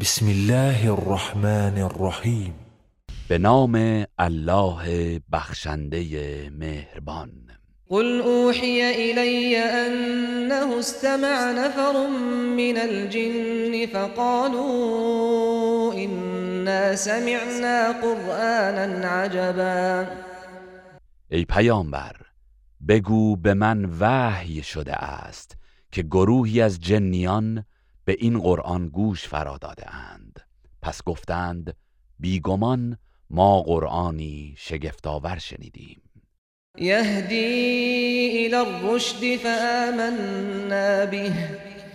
بسم الله الرحمن الرحیم به نام الله بخشنده مهربان. قل اوحی الی انه استمع نفر من الجن فقالوا انا سمعنا قرآنا عجبا. ای پیامبر بگو به من وحی شده است که گروهی از جنیان به این قرآن گوش فرا داده اند. پس گفتند بیگمان ما قرآنی شگفتآور شنیدیم. یهدی الى الرشد فآمنا به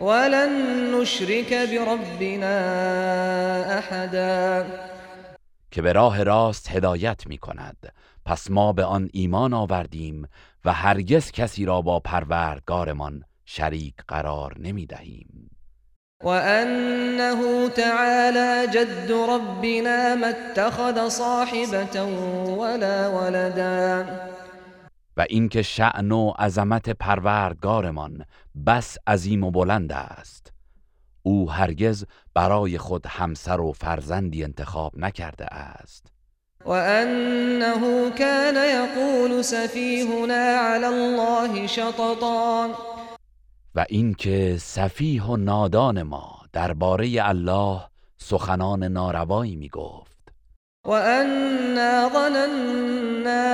ولن نشرك بربنا احدا. که به راه راست هدایت می کند. پس ما به آن ایمان آوردیم و هرگز کسی را با پروردگارمان شریک قرار نمی دهیم. وأنه تعالى جد ربنا ما اتخذ صاحبة ولا ولدا. و اینکه شأن و عظمت پروردگارمان بس عظیم و بلند است. او هرگز برای خود همسر و فرزندی انتخاب نکرده است. وأنه كان يقول سفيهنا على الله شططا. و اینکه سفیه و نادان ما درباره الله سخنان ناروایی می گفت وأنا ظننا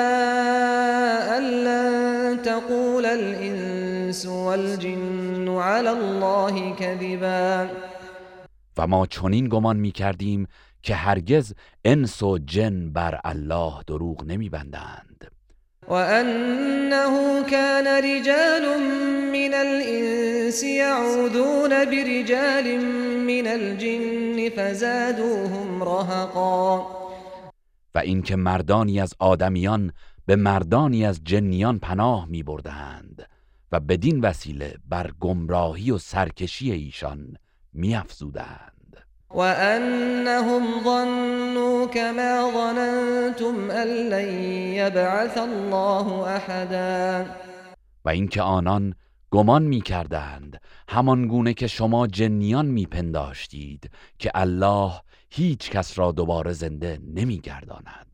أن لن تقول الإنس والجن على الله كذبا و ما چنین گمان می کردیم که هرگز انس و جن بر الله دروغ نمی بندند وأنه كان رجال من الإنس يعوذون برجال من الجن فزادوهم رهقا. و اینکه مردانی از آدمیان به مردانی از جنیان پناه می بردند و بدین وسیله بر گمراهی و سرکشی ایشان می افزودند وأنهم ظنوا كما ظننتم أن لن يبعث الله أحدا. و اینکه آنان گمان می کردند همان گونه که شما جنیان می پنداشتید که الله هیچ کس را دوباره زنده نمی گرداند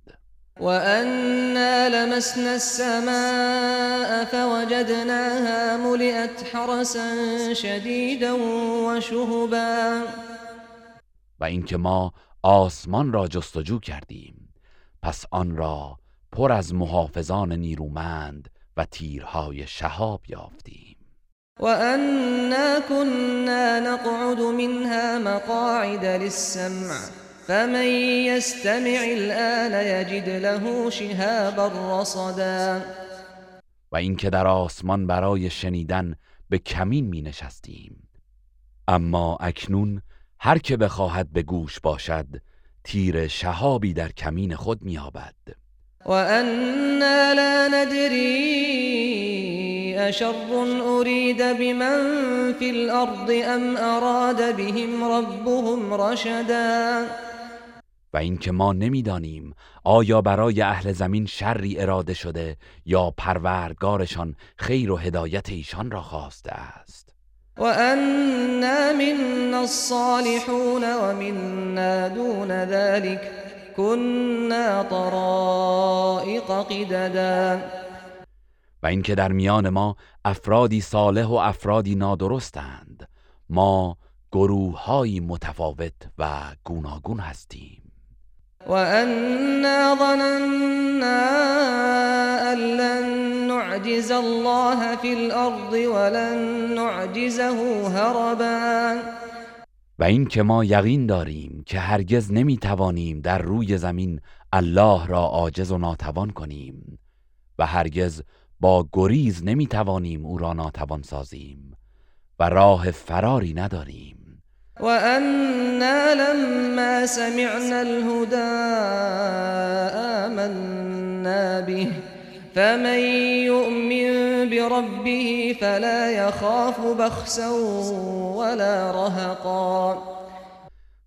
وأنا لمسنا السماء فوجدناها ملئت حرسا شديدا وشهبا. و اینکه ما آسمان را جستجو کردیم. پس آن را پر از محافظان نیرومند و تیرهای شهاب یافتیم. وأنا كنا نقعد منها مقاعد للسمع فمن يستمع الآن يجد له شهابا رصدا. و اینکه در آسمان برای شنیدن به کمین می نشستیم. اما اکنون هر که بخواهد به گوش باشد تیر شهابی در کمین خود میابد وأنا لا ندري أشر أريد بمن في الأرض أم أراد بهم ربهم رشدا. و اینکه ما نمی‌دانیم آیا برای اهل زمین شری اراده شده یا پروردگارشان خیر و هدایت ایشان را خواسته است؟ وأنا منا الصالحون ومنا دون ذلك كنا طرائق قددا. و اینکه در میان ما افرادی صالح و افرادی نادرستند ما گروههایی متفاوت و گوناگون هستیم. وأنا ظننا أن لن نعجز الله في الأرض ولن نعجزه هربا. و اینکه ما یقین داریم که هرگز نمی‌توانیم در روی زمین الله را عاجز و ناتوان کنیم و هرگز با گریز نمی‌توانیم او را ناتوان سازیم و راه فراری نداریم. وأنا لما سمعنا الهدى آمنا به فمن يؤمن بربه فلا يخاف بخسا ولا رهقا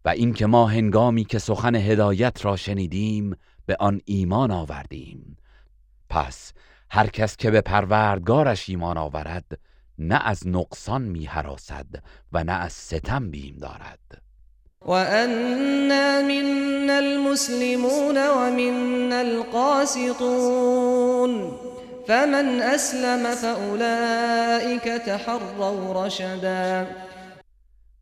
و اینکه ما هنگامی که سخن هدایت را شنیدیم به آن ایمان آوردیم. پس هر کس که به پروردگارش ایمان آورد نه از نقصان می حراسد و نه از ستم بیم دارد. وأنا منا المسلمون ومنا القاسطون. فمن أسلم فأولئك تحروا رشدا.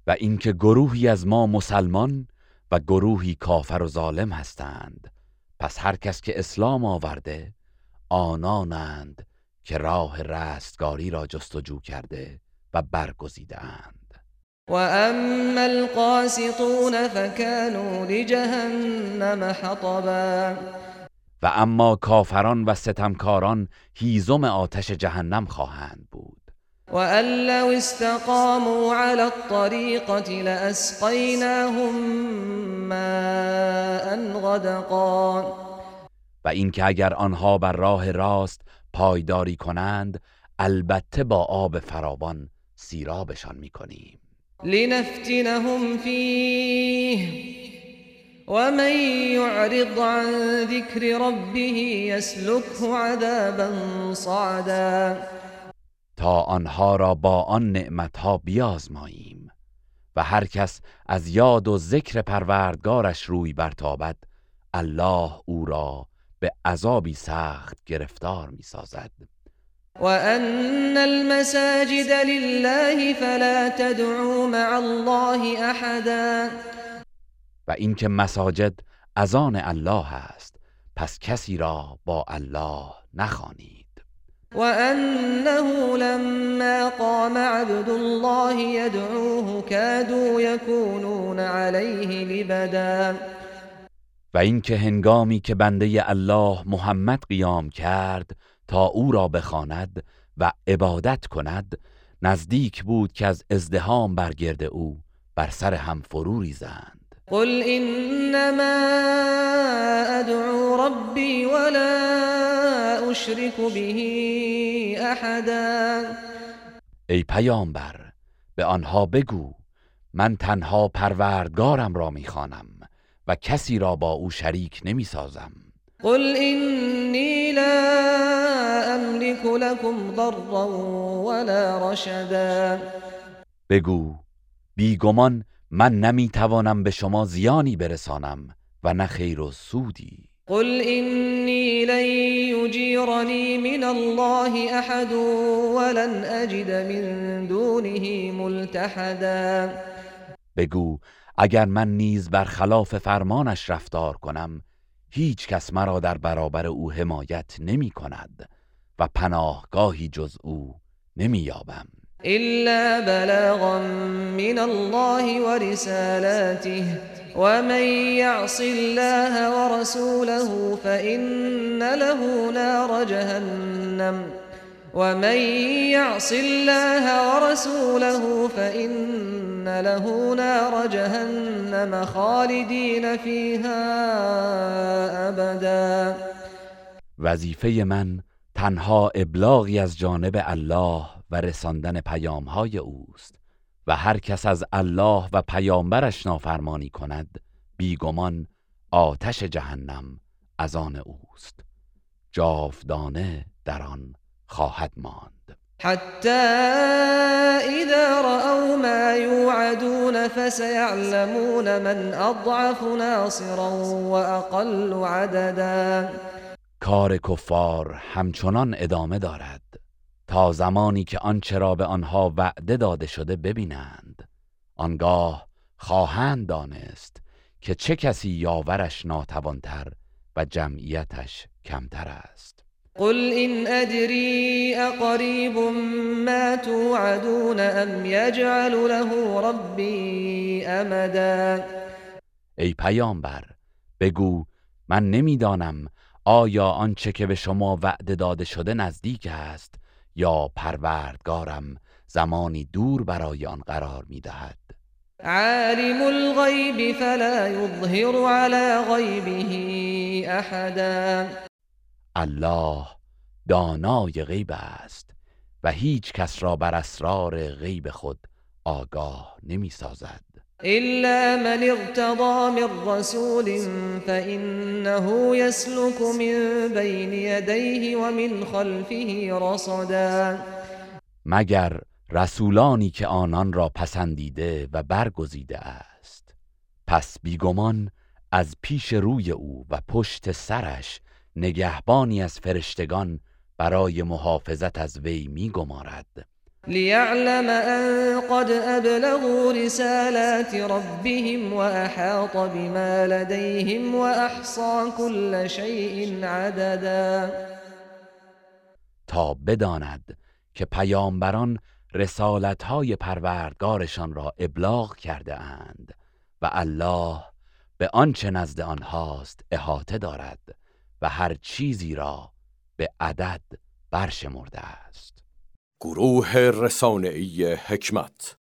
و اینکه گروهی از ما مسلمان و گروهی کافر و ظالم هستند پس هر کس که اسلام آورده آنانند که راه رستگاری را جستجو کرده و برگزیده اند و اما القاسطون فكانوا لجهنم حطبا. و اما کافران و ستمکاران هیزم آتش جهنم خواهند بود. وأن لو استقاموا على الطريقة لأسقيناهم ماء غدقا. و اینکه اگر آنها بر راه راست پایداری کنند البته با آب فراوان سیرابشان می‌کنیم. لنفتنهم فیه ومن يعرض عن ذكر ربه يسلكه عذابا صعدا. تا آنها را با آن نعمتها بیازماییم و هر کس از یاد و ذکر پروردگارش روی برتابد الله او را به عذابی سخت گرفتار می سازد و ان المساجد لله فلا تدعوا مع الله احدا و اینکه مساجد از آن الله است پس کسی را با الله نخوانید. وأنه لما قام عبد الله يدعوه كادوا يكونون عليه لبدا. و اینکه هنگامی که بنده الله محمد قیام کرد تا او را بخواند و عبادت کند نزدیک بود که از ازدهام برگرد او بر سر هم فرو ریزند. قل انما ادعو ربي ولا اشرك به احدا. ای پیامبر به آنها بگو من تنها پروردگارم را می‌خوانم. و کسی را با او شریک نمی‌سازم قل اینی لا املك لكم ضرا ولا رشدا. بگو بیگمان من نمی‌توانم به شما زیانی برسانم و نه خیر و سودی. قل اینی لن یجیرنی من الله احد ولن اجد من دونه ملتحدا. بگو اگر من نیز بر خلاف فرمانش رفتار کنم هیچ کس مرا در برابر او حمایت نمی کند و پناهگاهی جز او نمی یابم. إلا بلاغا من الله ورسالاته ومن يعص الله ورسوله فإن له نار جهنم ومن يعص الله ورسوله فإن له نار جهنم خالدين فيها أبدا. وظیفه من تنها ابلاغی از جانب الله و رساندن پیامهای اوست و هر کس از الله و پیامبرش نافرمانی کند بیگمان آتش جهنم از آن اوست. جاودانه در آن خواهد ماند. حتی اذا رأوا فسيعلمون من اضعف ناصرا واقل عددا. کار کفار همچنان ادامه دارد تا زمانی که آنچه را به آنها وعده داده شده ببینند. آنگاه خواهند دانست که چه کسی یاورش ناتوانتر و جمعیتش کمتر است. قل این ادری اقریب ما توعدون ام یجعل له ربی امدا ای پیامبر بگو من نمی‌دانم آیا آنچه که به شما وعده داده شده نزدیک است یا پروردگارم زمانی دور برای آن قرار می‌دهد. عالم الغیب فلا یظهر على غیبه احدا. الله دانای غیب است و هیچ کس را بر اسرار غیب خود آگاه نمی سازد. إلا من ارتضى من رسول فإنه يسلك من بين يديه ومن خلفه رصدا. مگر رسولانی که آنان را پسندیده و برگزیده است. پس بیگمان از پیش روی او و پشت سرش نگهبانی از فرشتگان برای محافظت از وی میگمارد. لیعلم ان قد ابلغوا رسالات ربهم واحاط بما لديهم واحصى كل شيء عددا. تا بداند که پیامبران رسالتهای پروردگارشان را ابلاغ کرده اند و الله به آنچه نزد آنهاست احاطه دارد. و هر چیزی را به عدد برشمرده است. گروه رسانه‌ای حکمت